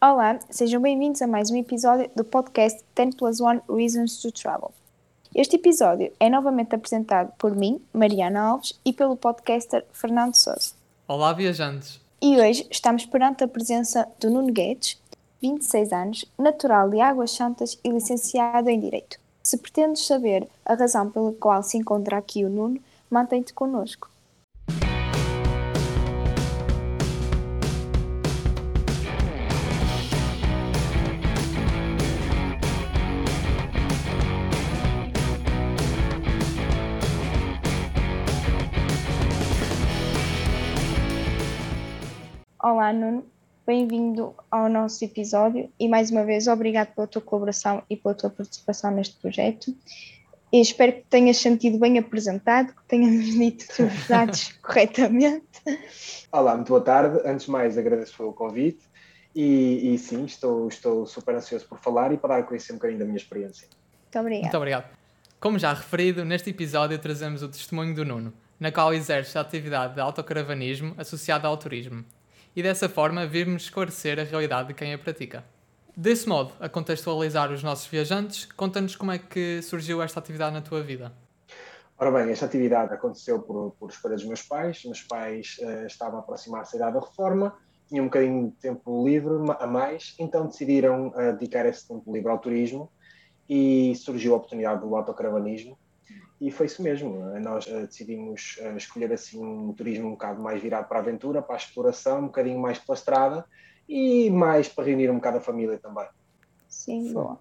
Olá, sejam bem-vindos a mais um episódio do podcast 10 Plus 1 Reasons to Travel. Este episódio é novamente apresentado por mim, Mariana Alves, e pelo podcaster Fernando Souza. Olá, viajantes! E hoje estamos perante a presença do Nuno Guedes, 26 anos, natural de Águas Santas e licenciado em Direito. Se pretendes saber a razão pela qual se encontra aqui o Nuno, mantém-te connosco. Olá, Nuno. Bem-vindo ao nosso episódio e mais uma vez obrigado pela tua colaboração e pela tua participação neste projeto. E espero que tenhas sentido bem apresentado, que tenhas dito os dados corretamente. Olá, muito boa tarde. Antes de mais, agradeço pelo convite e, e, sim, estou, estou super ansioso por falar e para dar a conhecer um bocadinho da minha experiência. Muito obrigado. Muito obrigado. Como já referido, neste episódio trazemos o testemunho do Nuno, na qual exerce a atividade de autocaravanismo associada ao turismo e dessa forma virmos esclarecer a realidade de quem a pratica. Desse modo, a contextualizar os nossos viajantes, conta-nos como é que surgiu esta atividade na tua vida. Ora bem, esta atividade aconteceu por, por escolha dos meus pais. Meus pais uh, estavam a aproximar-se da idade da reforma, tinham um bocadinho de tempo livre a mais, então decidiram uh, dedicar esse tempo livre ao turismo e surgiu a oportunidade do autocaravanismo, e foi isso mesmo. Nós uh, decidimos uh, escolher assim um turismo um bocado mais virado para a aventura, para a exploração, um bocadinho mais pela estrada e mais para reunir um bocado a família também. Sim, boa.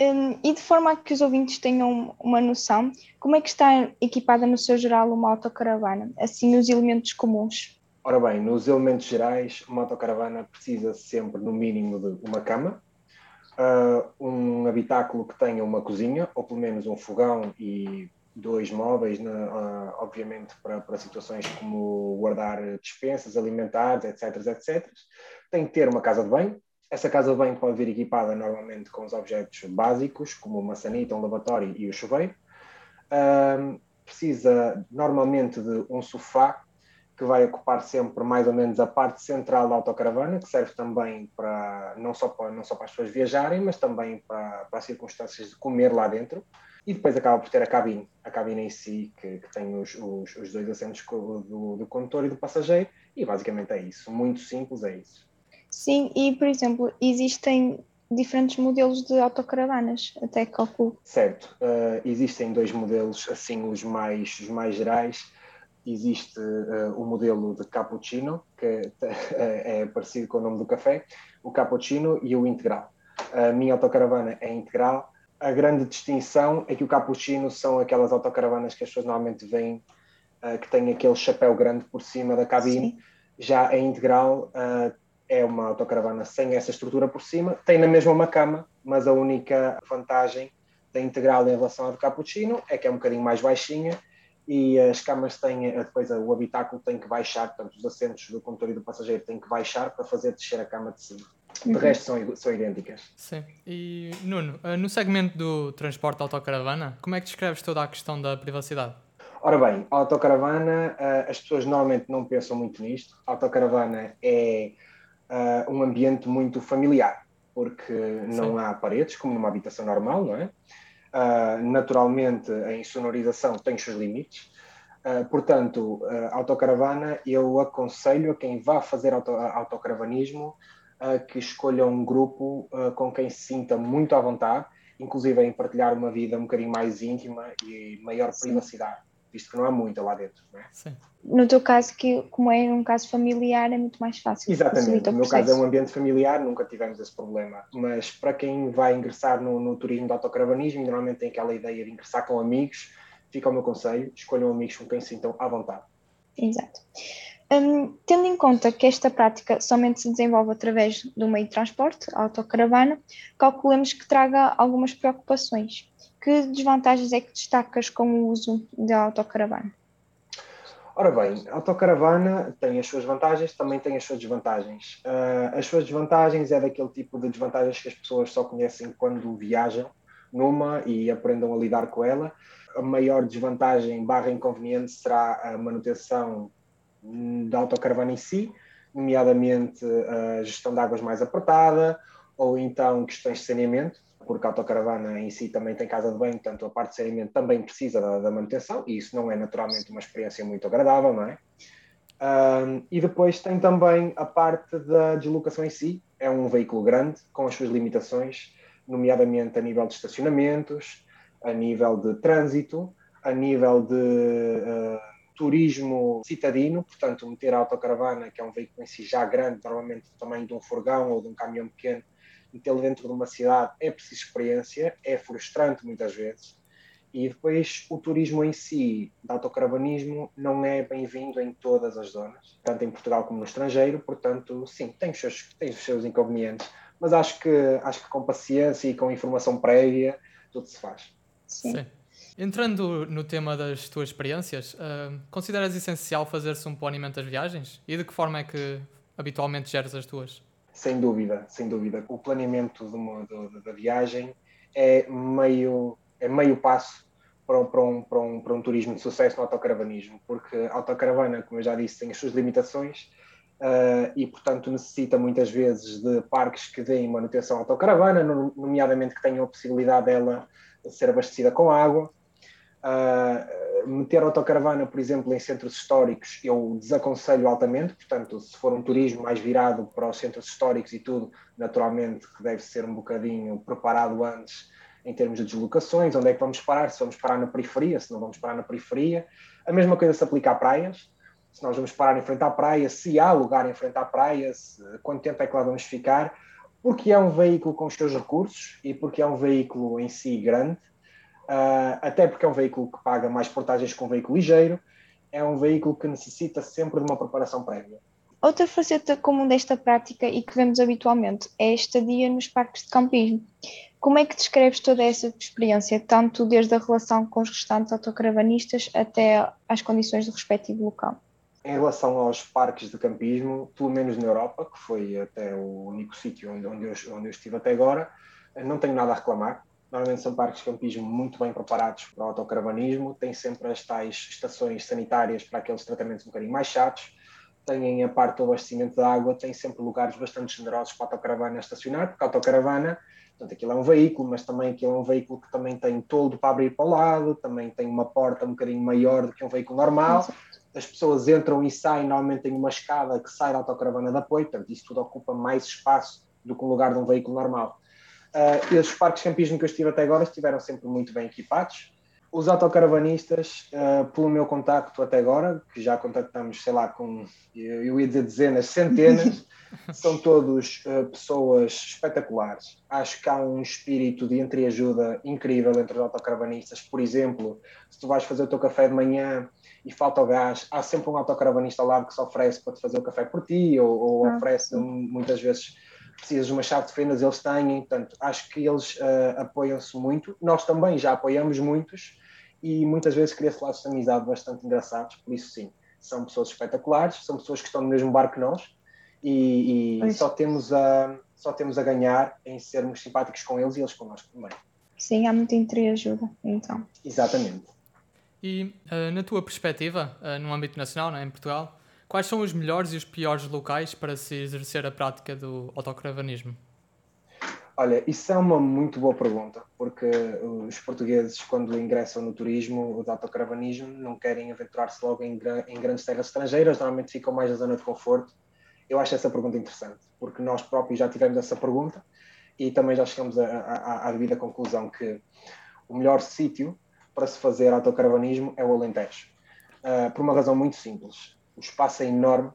Um, e de forma a que os ouvintes tenham uma noção, como é que está equipada no seu geral uma autocaravana? Assim, os elementos comuns. Ora bem, nos elementos gerais, uma autocaravana precisa sempre, no mínimo, de uma cama, uh, um habitáculo que tenha uma cozinha, ou pelo menos um fogão e dois móveis, né, uh, obviamente para, para situações como guardar dispensas alimentares, etc, etc. Tem que ter uma casa de banho. Essa casa de banho pode vir equipada normalmente com os objetos básicos, como uma sanita, um lavatório e o chuveiro. Precisa normalmente de um sofá que vai ocupar sempre mais ou menos a parte central da autocaravana, que serve também para não só para, não só para as pessoas viajarem, mas também para, para as circunstâncias de comer lá dentro. E depois acaba por ter a cabine, a cabine em si, que, que tem os, os, os, dois assentos do, do condutor e do passageiro, e basicamente é isso. Muito simples, é isso. Sim, e por exemplo, existem diferentes modelos de autocaravanas, até calculo. Certo, uh, existem dois modelos, assim, os mais, os mais gerais. Existe uh, o modelo de cappuccino, que é, é parecido com o nome do café, o cappuccino e o integral. A minha autocaravana é integral, a grande distinção é que o cappuccino são aquelas autocaravanas que as pessoas normalmente veem uh, que têm aquele chapéu grande por cima da cabine. Sim. Já a integral uh, é uma autocaravana sem essa estrutura por cima, tem na mesma uma cama, mas a única vantagem da integral em relação à do cappuccino é que é um bocadinho mais baixinha e as camas têm, eh, depois o habitáculo tem que baixar, portanto os assentos do condutor e do passageiro têm que baixar para fazer descer a cama de cima. De uhum. resto são, são idênticas. Sim. E Nuno, eh, no segmento do transporte autocaravana, como é que descreves toda a questão da privacidade? Ora bem, a autocaravana, eh, as pessoas normalmente não pensam muito nisto. A autocaravana é eh, um ambiente muito familiar, porque não Sim. há paredes, como numa habitação normal, não é? naturalmente, a insonorização tem os seus limites. portanto, a autocaravana, eu aconselho a quem vá fazer auto, autocaravanismo uh, que escolham um grupo uh, com quem se sinta muito à vontade, inclusive em partilhar uma vida um bocadinho mais íntima e maior Sim. privacidade, visto que não há muita lá dentro. Não é? Sim. No teu caso, que como é um caso familiar, é muito mais fácil. Exatamente, no meu caso é um ambiente familiar, nunca tivemos esse problema. Mas para quem vai ingressar no, no turismo de autocaravanismo, normalmente tem aquela ideia de ingressar com amigos, fica o meu conselho, escolham amigos com quem se sintam à vontade. Exato. Um, tendo em conta que esta prática somente se desenvolve através do meio de transporte, a autocaravana, calculemos que traga algumas preocupações. Que desvantagens é que destacas com o uso da autocaravana? Ora bem, a autocaravana tem as suas vantagens, também tem as suas desvantagens. Uh, as suas desvantagens é daquele tipo de desvantagens que as pessoas só conhecem quando viajam numa e aprendam a lidar com ela. A maior desvantagem barra inconveniente será a manutenção da autocaravana em si, nomeadamente a gestão de águas mais apertada, ou então questões de saneamento, porque a autocaravana em si também tem casa de banho, portanto a parte de saneamento também precisa da, da manutenção, e isso não é naturalmente uma experiência muito agradável, não é? Um, e depois tem também a parte da deslocação em si, é um veículo grande, com as suas limitações, nomeadamente a nível de estacionamentos, a nível de trânsito, a nível de uh, turismo citadino, portanto, meter a autocaravana, que é um veículo em si já grande, normalmente do tamanho de um furgão ou de um caminhão pequeno, metê-lo dentro de uma cidade é preciso experiência, é frustrante muitas vezes. E depois o turismo em si, de autocaravanismo, não é bem-vindo em todas as zonas, tanto em Portugal como no estrangeiro, portanto, sim, tem os seus, tem os seus inconvenientes, mas acho que, acho que com paciência e com informação prévia, tudo se faz. Sim. sim. Entrando no tema das tuas experiências, uh, consideras essencial fazer-se um planeamento das viagens? E de que forma é que habitualmente geres as tuas? Sem dúvida, sem dúvida. O planeamento da viagem é meio, é meio passo para, para, um, para, um, para um turismo de sucesso no autocaravanismo, porque a autocaravana, como eu já disse, tem as suas limitações uh, e, portanto, necessita muitas vezes de parques que deem manutenção à autocaravana, nomeadamente que tenham a possibilidade dela ser abastecida com água. Uh, meter autocaravana, por exemplo, em centros históricos, eu desaconselho altamente. Portanto, se for um turismo mais virado para os centros históricos e tudo, naturalmente que deve ser um bocadinho preparado antes em termos de deslocações, onde é que vamos parar, se vamos parar na periferia, se não vamos parar na periferia. A mesma coisa se aplica a praias, se nós vamos parar em frente à praia, se há lugar em frente à praia, se, quanto tempo é que lá vamos ficar, porque é um veículo com os seus recursos e porque é um veículo em si grande, uh, até porque é um veículo que paga mais portagens que um veículo ligeiro, é um veículo que necessita sempre de uma preparação prévia. Outra faceta comum desta prática e que vemos habitualmente é a estadia nos parques de campismo. Como é que descreves toda essa experiência, tanto desde a relação com os restantes autocaravanistas até às condições do respectivo local? Em relação aos parques de campismo, pelo menos na Europa, que foi até o único sítio onde, onde, eu, onde eu estive até agora, não tenho nada a reclamar. Normalmente são parques de campismo muito bem preparados para o autocaravanismo, têm sempre as tais estações sanitárias para aqueles tratamentos um bocadinho mais chatos, têm a parte do abastecimento de água, têm sempre lugares bastante generosos para a autocaravana estacionar, porque a autocaravana, portanto, aquilo é um veículo, mas também aquilo é um veículo que também tem toldo para abrir para o lado, também tem uma porta um bocadinho maior do que um veículo normal, as pessoas entram e saem, normalmente tem uma escada que sai da autocaravana de apoio, portanto, isso tudo ocupa mais espaço do que o lugar de um veículo normal. Uh, esses parques de campismo que eu estive até agora estiveram sempre muito bem equipados. Os autocaravanistas, uh, pelo meu contacto até agora, que já contactamos, sei lá, com, eu, eu ia dizer dezenas, centenas, são todos uh, pessoas espetaculares. Acho que há um espírito de entreajuda incrível entre os autocaravanistas. Por exemplo, se tu vais fazer o teu café de manhã e falta o gás, há sempre um autocaravanista ao lado que se oferece para te fazer o café por ti, ou, ou ah, oferece muitas vezes precisas de uma chave de fendas, eles têm, portanto, acho que eles uh, apoiam-se muito. Nós também já apoiamos muitos e muitas vezes cria-se laços de amizade bastante engraçados, por isso sim, são pessoas espetaculares, são pessoas que estão no mesmo barco que nós e, e só, temos a, só temos a ganhar em sermos simpáticos com eles e eles connosco também. Sim, há muita entreajuda, então. Exatamente. E uh, na tua perspectiva, uh, no âmbito nacional, né, em Portugal, Quais são os melhores e os piores locais para se exercer a prática do autocaravanismo? Olha, isso é uma muito boa pergunta, porque os portugueses, quando ingressam no turismo, o autocaravanismo, não querem aventurar-se logo em, em, grandes terras estrangeiras, normalmente ficam mais na zona de conforto. Eu acho essa pergunta interessante, porque nós próprios já tivemos essa pergunta e também já chegamos à devida conclusão que o melhor sítio para se fazer autocaravanismo é o Alentejo, uh, por uma razão muito simples o espaço é enorme,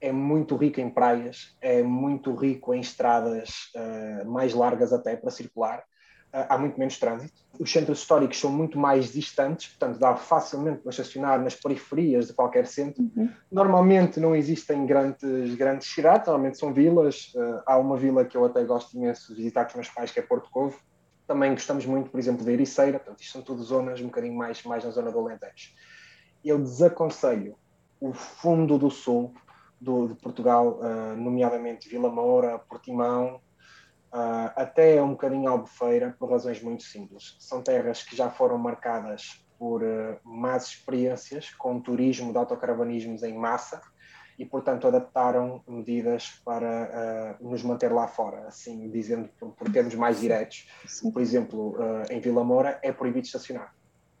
é muito rico em praias, é muito rico em estradas uh, mais largas até para circular, uh, há muito menos trânsito. Os centros históricos são muito mais distantes, portanto dá facilmente para estacionar nas periferias de qualquer centro. Uhum. Normalmente não existem grandes, grandes cidades, normalmente são vilas. Uh, há uma vila que eu até gosto imenso de visitar com os meus pais, que é Porto Covo. Também gostamos muito, por exemplo, de Ericeira, portanto isto são tudo zonas um bocadinho mais, mais na zona do Alentejo. Eu desaconselho o fundo do sul do, de Portugal, uh, nomeadamente Vila Moura, Portimão, uh, até um bocadinho Albufeira, por razões muito simples. São terras que já foram marcadas por uh, más experiências com turismo de autocaravanismos em massa e, portanto, adaptaram medidas para uh, nos manter lá fora, assim dizendo por, por termos mais diretos. Sim. Por exemplo, uh, em Vila Moura é proibido estacionar,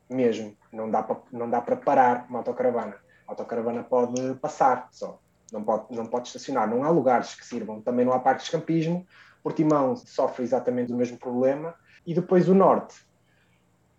mesmo, não dá para, não dá para parar uma autocaravana. A autocaravana pode passar só, não pode, não pode estacionar. Não há lugares que sirvam, também não há parques de campismo. Portimão sofre exatamente o mesmo problema. E depois o norte,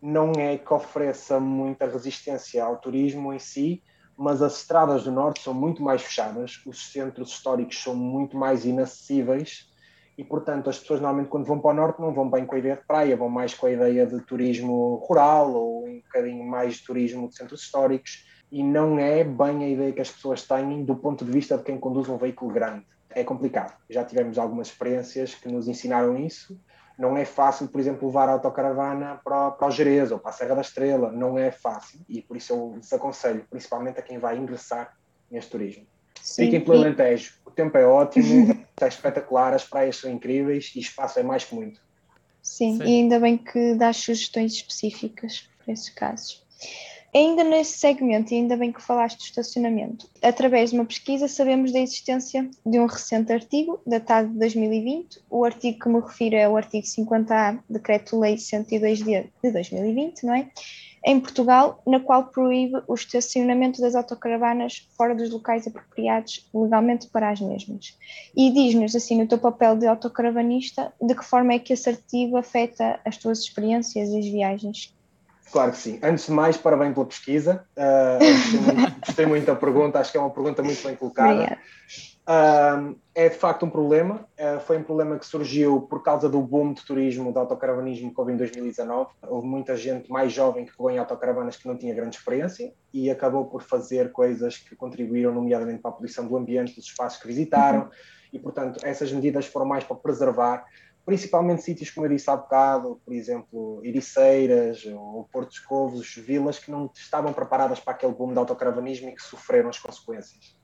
não é que ofereça muita resistência ao turismo em si, mas as estradas do norte são muito mais fechadas, os centros históricos são muito mais inacessíveis e, portanto, as pessoas normalmente quando vão para o norte não vão bem com a ideia de praia, vão mais com a ideia de turismo rural ou um bocadinho mais de turismo de centros históricos e não é bem a ideia que as pessoas têm do ponto de vista de quem conduz um veículo grande. É complicado. Já tivemos algumas experiências que nos ensinaram isso não é fácil, por exemplo, levar a autocaravana para, para o Jerez ou para a Serra da Estrela. Não é fácil. E por isso eu desaconselho, principalmente a quem vai ingressar neste turismo. Sim. Fiquem pelo Alentejo. O tempo é ótimo, está espetacular, as praias são incríveis e espaço é mais que muito. Sim, Sim. e ainda bem que dá sugestões específicas para esses casos. Ainda nesse segmento, e ainda bem que falaste do estacionamento, através de uma pesquisa sabemos da existência de um recente artigo, datado de 2020. O artigo que me refiro é o artigo 50A, Decreto-Lei 102D de 2020, não é? Em Portugal, na qual proíbe o estacionamento das autocaravanas fora dos locais apropriados legalmente para as mesmas. E diz-nos, assim, no teu papel de autocaravanista, de que forma é que esse artigo afeta as tuas experiências e as viagens Claro que sim. Antes de mais, parabéns pela pesquisa. Uh, gostei, muito, da pergunta, acho que é uma pergunta muito bem colocada. Uh, é de facto um problema. Uh, foi um problema que surgiu por causa do boom de turismo, de autocaravanismo que houve em 2019. Houve muita gente mais jovem que pegou em autocaravanas que não tinha grande experiência e acabou por fazer coisas que contribuíram, nomeadamente para a poluição do ambiente, dos espaços que visitaram. Uhum. E, portanto, essas medidas foram mais para preservar principalmente sítios, como eu disse há bocado, por exemplo, Iriceiras ou Portos Covos, vilas que não estavam preparadas para aquele boom de autocaravanismo e que sofreram as consequências.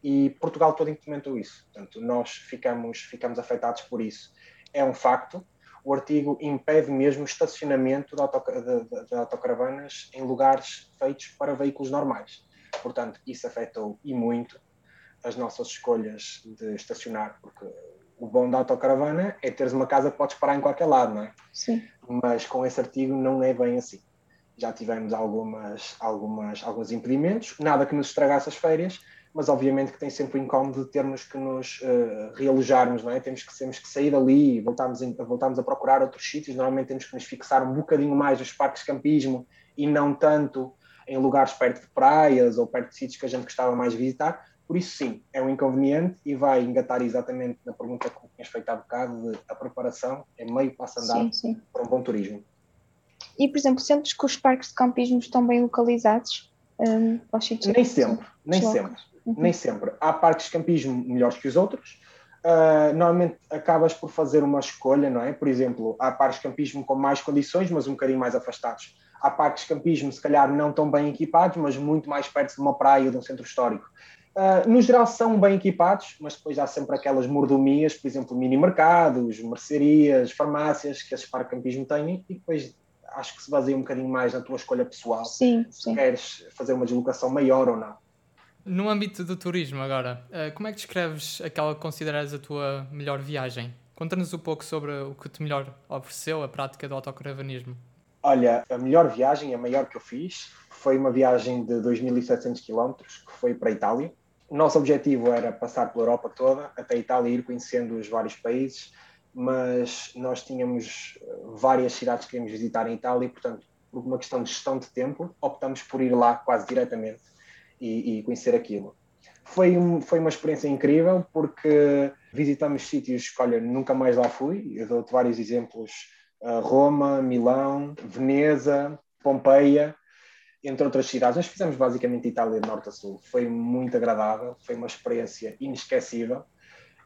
E Portugal todo implementou isso, portanto, nós ficamos, ficamos afetados por isso. É um facto, o artigo impede mesmo o estacionamento de, de, de, de autocaravanas em lugares feitos para veículos normais. Portanto, isso afetou e muito as nossas escolhas de estacionar, porque o bom da autocaravana é teres uma casa que podes parar em qualquer lado, não é? Sim. Mas com esse artigo não é bem assim. Já tivemos algumas, algumas, alguns impedimentos, nada que nos estragasse as férias, mas obviamente que tem sempre o incómodo de termos que nos uh, realojarmos, não é? Temos que, temos que sair dali e voltarmos, voltarmos a procurar outros sítios. Normalmente temos que nos fixar um bocadinho mais nos parques de campismo e não tanto em lugares perto de praias ou perto de sítios que a gente gostava mais de visitar, por isso, sim, é um inconveniente e vai engatar exatamente na pergunta que tinhas feito há bocado de a preparação é meio passo andar sim, sim. para um bom turismo. E, por exemplo, sentes que os parques de campismo estão bem localizados? Um, nem sempre, nem sempre, uhum. nem sempre. Há parques de campismo melhores que os outros. Uh, normalmente acabas por fazer uma escolha, não é? Por exemplo, há parques de campismo com mais condições, mas um bocadinho mais afastados. Há parques de campismo, se calhar, não tão bem equipados, mas muito mais perto de uma praia ou de um centro histórico. Uh, no geral são bem equipados, mas depois há sempre aquelas mordomias, por exemplo, mini mercados, mercearias, farmácias que esses parcampismo têm e depois acho que se baseia um bocadinho mais na tua escolha pessoal, sim, se sim. queres fazer uma deslocação maior ou não. No âmbito do turismo agora, ah, como é que descreves aquela que consideras a tua melhor viagem? Conta-nos um pouco sobre o que te melhor ofereceu a prática do autocaravanismo. Olha, a melhor viagem, a maior que eu fiz, foi uma viagem de 2.700 km, que foi para a Itália. O nosso objetivo era passar pela Europa toda, até Itália, ir conhecendo os vários países, mas nós tínhamos eh, várias cidades que queríamos visitar em Itália, e, portanto, por uma questão de gestão de tempo, optamos por ir lá quase diretamente e, e conhecer aquilo. Foi, um, foi uma experiência incrível, porque visitamos sítios que, olha, nunca mais lá fui. Eu dou-te vários exemplos: uh, Roma, Milão, Veneza, Pompeia entre outras cidades. Nós fizemos basicamente Itália de norte a sul. Foi muito agradável, foi uma experiência inesquecível.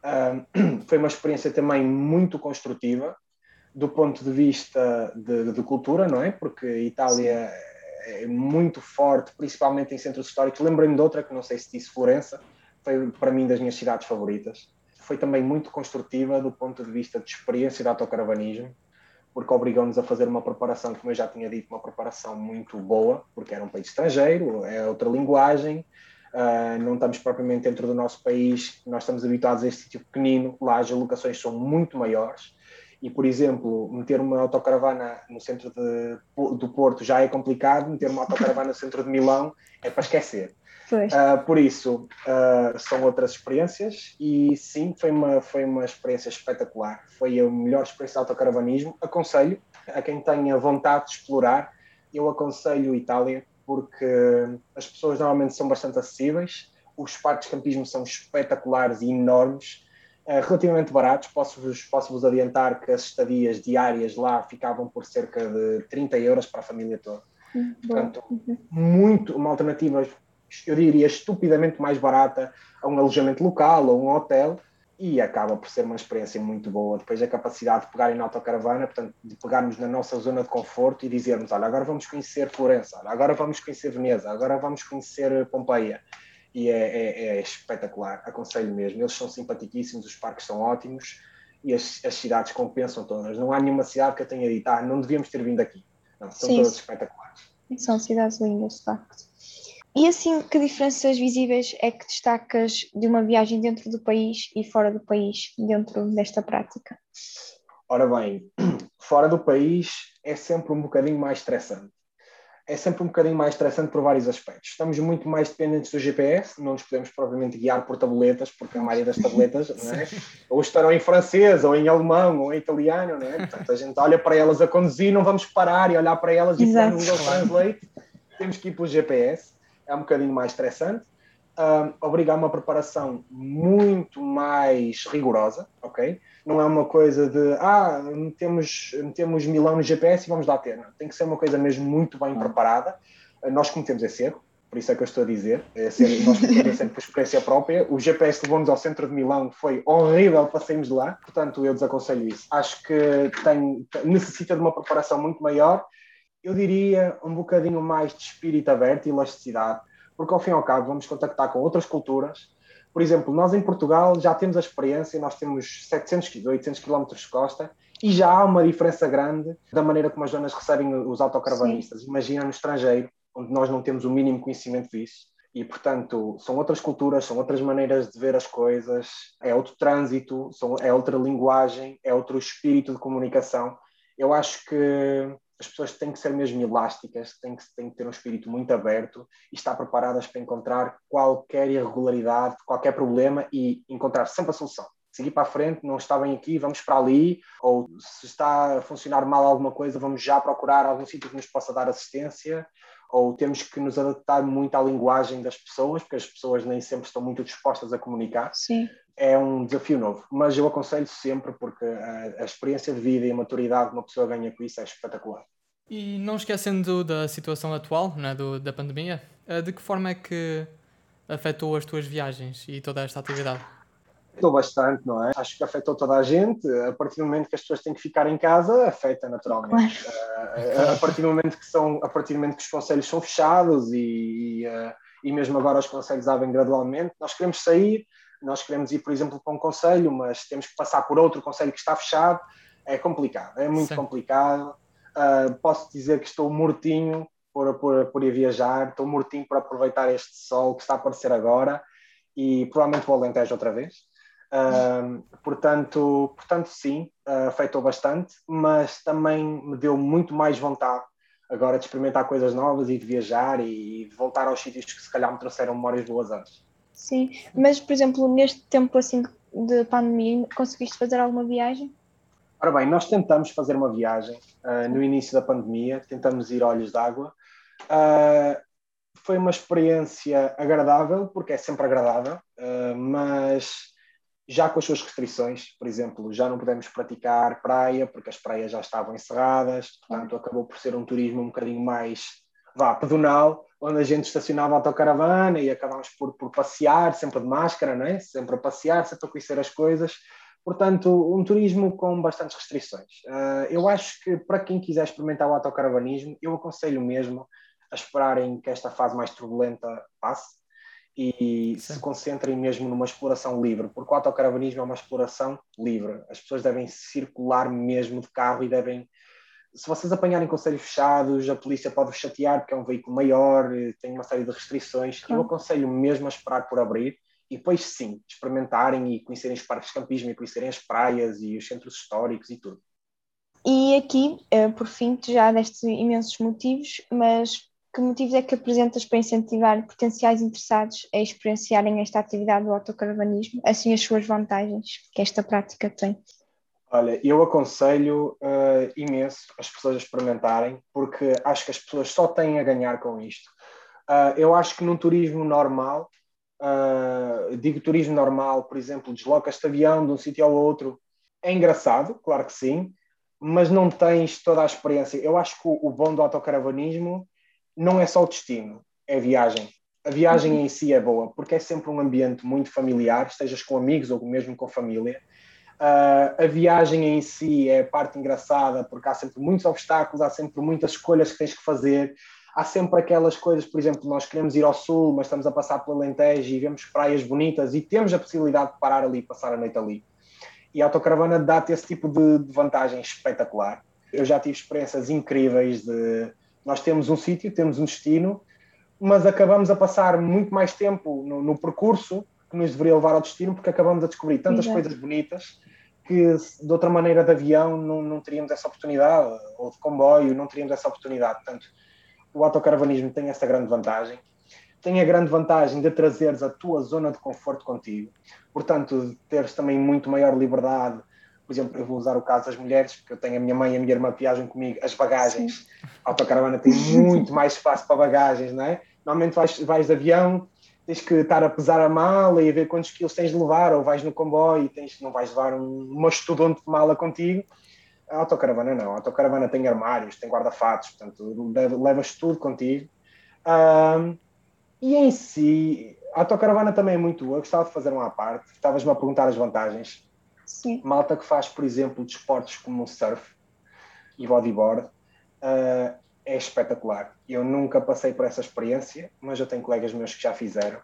Um, foi uma experiência também muito construtiva do ponto de vista de, de cultura, não é? Porque Itália Sim. é muito forte, principalmente em centros históricos. Lembrei-me de outra que não sei se disse Florença, foi para mim das minhas cidades favoritas. Foi também muito construtiva do ponto de vista de experiência de autocaravanismo porque obrigou-nos a fazer uma preparação, como eu já tinha dito, uma preparação muito boa, porque era um país estrangeiro, é outra linguagem, Uh, não estamos propriamente dentro do nosso país, nós estamos habituados a este sítio pequenino, lá as alocações são muito maiores e, por exemplo, meter uma autocaravana no centro de, do Porto já é complicado, meter uma autocaravana no centro de Milão é para esquecer. Uh, por isso, uh, são outras experiências e sim, foi uma, foi uma experiência espetacular. Foi a melhor experiência de autocaravanismo. Aconselho a quem tenha vontade de explorar, eu aconselho Itália, porque as pessoas normalmente são bastante acessíveis, os parques de campismo são espetaculares e enormes, uh, relativamente baratos. Posso-vos posso -vos adiantar que as estadias diárias lá ficavam por cerca de 30 euros para a família toda. Hum, Portanto, uhum. muito, uma alternativa, eu diria, estupidamente mais barata a um alojamento local ou um hotel e acaba por ser uma experiência muito boa. Depois a capacidade de pegarem na autocaravana, portanto, de pegarmos na nossa zona de conforto e dizermos, olha, agora vamos conhecer Florença, olha, agora vamos conhecer Veneza, agora vamos conhecer Pompeia. E é, é, é espetacular, aconselho mesmo. Eles são simpaticíssimos, os parques são ótimos e as, as, cidades compensam todas. Não há nenhuma cidade que eu tenha dito, ah, não devíamos ter vindo aqui. Não, são Sim, todas espetaculares. São cidades lindas, de facto. E assim, que diferenças visíveis é que destacas de uma viagem dentro do país e fora do país, dentro desta prática? Ora bem, fora do país é sempre um bocadinho mais estressante. É sempre um bocadinho mais estressante por vários aspectos. Estamos muito mais dependentes do GPS, não nos podemos provavelmente guiar por tabuletas, porque a maioria das tabuletas é? ou estarão em francês, ou em alemão, ou em italiano, não é? Portanto, a gente olha para elas a conduzir, não vamos parar e olhar para elas e pôr no Google Translate, temos que ir pelo GPS é um bocadinho mais estressante, um, obriga a uma preparação muito mais rigorosa, ok? Não é uma coisa de, ah, metemos, metemos Milão no GPS e vamos lá ter. Não. Tem que ser uma coisa mesmo muito bem preparada. Nós cometemos esse erro, por isso é que eu estou a dizer. É ser, nós cometemos sempre por experiência própria. O GPS levou-nos ao centro de Milão, foi horrível para sairmos de lá, portanto eu desaconselho isso. Acho que tem, necessita de uma preparação muito maior eu diria, um bocadinho mais de espírito aberto e elasticidade, porque ao fim e ao cabo vamos contactar com outras culturas. Por exemplo, nós em Portugal já temos a experiência, nós temos 700, 800 km de costa e já há uma diferença grande da maneira como as zonas recebem os autocaravanistas. Sim. Imagina no estrangeiro, onde nós não temos o mínimo conhecimento disso. E, portanto, são outras culturas, são outras maneiras de ver as coisas, é outro trânsito, é outra linguagem, é outro espírito de comunicação. Eu acho que as pessoas têm que ser mesmo elásticas, têm que, têm que ter um espírito muito aberto e estar preparadas para encontrar qualquer irregularidade, qualquer problema e encontrar sempre a solução. Seguir para a frente, não está bem aqui, vamos para ali, ou se está a funcionar mal alguma coisa, vamos já procurar algum sítio que nos possa dar assistência, ou temos que nos adaptar muito à linguagem das pessoas, porque as pessoas nem sempre estão muito dispostas a comunicar. Sim é um desafio novo, mas eu aconselho sempre porque a, a, experiência de vida e a maturidade que uma pessoa ganha com isso é espetacular. E não esquecendo da situação atual, né, do, da pandemia, eh, de que forma é que afetou as tuas viagens e toda esta atividade? Afetou bastante, não é? Acho que afetou toda a gente. A partir do momento que as pessoas têm que ficar em casa, afeta naturalmente. Claro. A, partir do momento que são, a partir do momento que os conselhos são fechados e, e, eh, e mesmo agora os conselhos abrem gradualmente, nós queremos sair, nós queremos ir, por exemplo, para um conselho, mas temos que passar por outro conselho que está fechado. É complicado, é muito Sim. complicado. Uh, posso dizer que estou mortinho por, por, por ir viajar, estou mortinho por aproveitar este sol que está a aparecer agora e provavelmente vou ao Alentejo outra vez. Uh, portanto, portanto, sim, uh, afetou bastante, mas também me deu muito mais vontade agora de experimentar coisas novas e de viajar e de voltar aos sítios que se calhar me trouxeram memórias boas antes. Sim, mas por exemplo, neste tempo assim de pandemia, conseguiste fazer alguma viagem? Ora bem, nós tentamos fazer uma viagem uh, no início da pandemia, tentamos ir Olhos d'Água. Uh, foi uma experiência agradável, porque é sempre agradável, uh, mas já com as suas restrições, por exemplo, já não podemos praticar praia, porque as praias já estavam encerradas, portanto acabou por ser um turismo um bocadinho mais, vá, pedonal, onde a gente estacionava a autocaravana e acabámos por, por passear, sempre de máscara, não é? sempre a passear, sempre a conhecer as coisas. Portanto, um turismo com bastantes restrições. Uh, eu acho que para quem quiser experimentar o autocaravanismo, eu aconselho mesmo a esperarem que esta fase mais turbulenta passe e Sim. se concentrem mesmo numa exploração livre, porque o autocaravanismo é uma exploração livre. As pessoas devem circular mesmo de carro e devem se vocês apanharem conselhos fechados, a polícia pode vos chatear porque é um veículo maior, tem uma série de restrições. Eu aconselho mesmo a esperar por abrir e depois sim, experimentarem e conhecerem os parques de campismo e conhecerem as praias e os centros históricos e tudo. E aqui, eh, por fim, já deste imensos motivos, mas que motivos é que apresentas para incentivar potenciais interessados a experienciarem esta atividade do autocaravanismo, assim as suas vantagens que esta prática tem? Olha, eu aconselho uh, imenso as pessoas a experimentarem, porque acho que as pessoas só têm a ganhar com isto. Uh, eu acho que num turismo normal, uh, digo turismo normal, por exemplo, deslocas-te de avião de um sítio ao outro, é engraçado, claro que sim, mas não tens toda a experiência. Eu acho que o, o bom do autocaravanismo não é só o destino, é a viagem. A viagem uhum. em si é boa, porque é sempre um ambiente muito familiar, estejas com amigos ou mesmo com família. Uh, a viagem em si é a parte engraçada, porque há sempre muitos obstáculos, há sempre muitas escolhas que tens que fazer. Há sempre aquelas coisas, por exemplo, nós queremos ir ao sul, mas estamos a passar pela Alentejo e vemos praias bonitas e temos a possibilidade de parar ali e passar a noite ali. E a autocaravana dá-te esse tipo de, de vantagem espetacular. Eu já tive experiências incríveis de nós temos um sítio, temos um destino, mas acabamos a passar muito mais tempo no, no, percurso que nos deveria levar ao destino, porque acabamos a descobrir tantas Exato. coisas bonitas que de outra maneira de avião não, não teríamos essa oportunidade, ou de comboio não teríamos essa oportunidade. Portanto, o autocaravanismo tem essa grande vantagem. Tem a grande vantagem de trazeres a tua zona de conforto contigo. Portanto, de teres também muito maior liberdade por exemplo, eu vou usar o caso das mulheres, porque eu tenho a minha mãe e a minha irmã viajam comigo, as bagagens. Sim. A autocaravana tem muito mais espaço para bagagens, não é? Normalmente vais, vais de avião, tens que estar a pesar a mala e a ver quantos quilos tens de levar, ou vais no comboio e tens, não vais levar um, uma estudante de mala contigo. A autocaravana não, a autocaravana tem armários, tem guarda-fatos, portanto levas tudo contigo. Um, e em si, a autocaravana também é muito boa, gostava de fazer uma parte, estavas-me a perguntar as vantagens. Sim. Malta que faz, por exemplo, desportos como surf e bodyboard, uh, é espetacular. Eu nunca passei por essa experiência, mas eu tenho colegas meus que já fizeram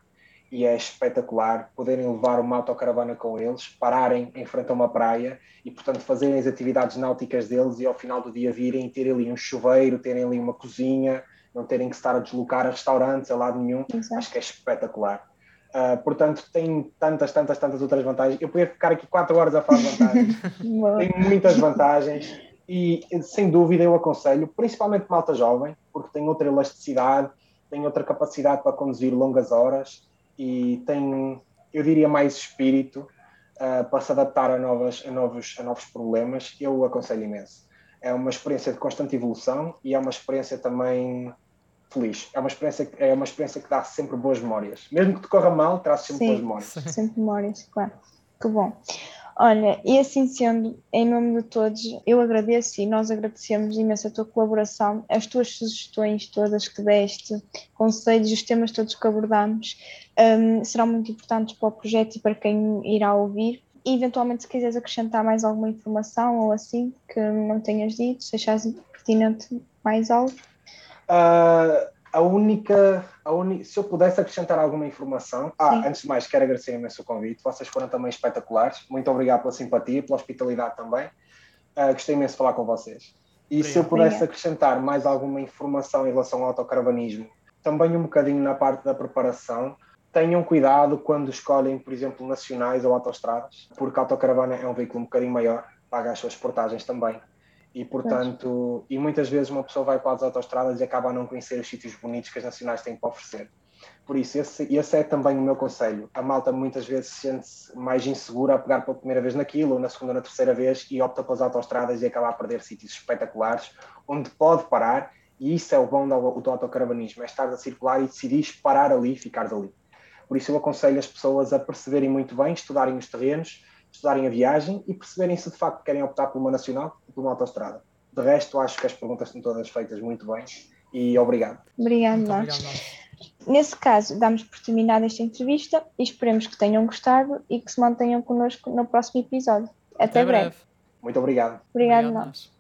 e é espetacular poderem levar uma autocaravana com eles, pararem em frente a uma praia e, portanto, fazerem as atividades náuticas deles e ao final do dia virem e terem ali um chuveiro, terem ali uma cozinha, não terem que estar a deslocar a restaurantes a lado nenhum. Exato. Acho que é espetacular. Uh, portanto, tem tantas, tantas, tantas outras vantagens. Eu podia ficar aqui quatro horas a falar de vantagens. tem muitas vantagens e, sem dúvida, eu aconselho, principalmente malta jovem, porque tem outra elasticidade, tem outra capacidade para conduzir longas horas e tem, eu diria, mais espírito uh, para se adaptar a, novas, a, novos, a novos problemas. Eu aconselho imenso. É uma experiência de constante evolução e é uma experiência também feliz. É uma experiência, é uma experiência que dá sempre boas memórias. Mesmo que te corra mal, traz sempre Sim, boas memórias. Sempre memórias, claro. Que bom. Olha, e assim sendo, em nome de todos, eu agradeço e nós agradecemos imenso a tua colaboração, as tuas sugestões todas que deste, conselhos, os temas todos que abordamos, um, serão muito importantes para o projeto e para quem irá ouvir. E eventualmente, se quiseres acrescentar mais alguma informação ou assim que não tenhas dito, se achares pertinente mais algo. Uh, a única, a uni... se eu pudesse acrescentar alguma informação, ah, antes de mais, quero agradecer imenso o convite, vocês foram também espetaculares, muito obrigado pela simpatia, pela hospitalidade também, uh, gostei imenso de falar com vocês. E obrigado. se eu pudesse obrigado. acrescentar mais alguma informação em relação ao autocaravanismo, também um bocadinho na parte da preparação, tenham cuidado quando escolhem, por exemplo, nacionais ou autoestradas, porque a autocaravana é um veículo um bocadinho maior, paga as suas portagens também e portanto, e muitas vezes uma pessoa vai para as autostradas e acaba a não conhecer os sítios bonitos que as nacionais têm para oferecer. Por isso, esse, esse é também o meu conselho. A malta muitas vezes sente-se mais insegura a pegar pela primeira vez naquilo, ou na segunda ou na terceira vez, e opta pelas autostradas e acaba a perder sítios espetaculares, onde pode parar, e isso é o bom do, do autocaravanismo, é estar a circular e decidir parar ali e ficar ali. Por isso eu aconselho as pessoas a perceberem muito bem, estudarem os terrenos, estudarem a viagem e perceberem se de facto querem optar por uma nacional ou por uma autostrada. De resto, acho que as perguntas estão todas feitas muito bem e obrigado. Obrigado, nós. Nesse caso, damos por terminada esta entrevista e esperemos que tenham gostado e que se mantenham connosco no próximo episódio. Até, Até breve. breve. Muito obrigado. Obrigado, obrigado nós.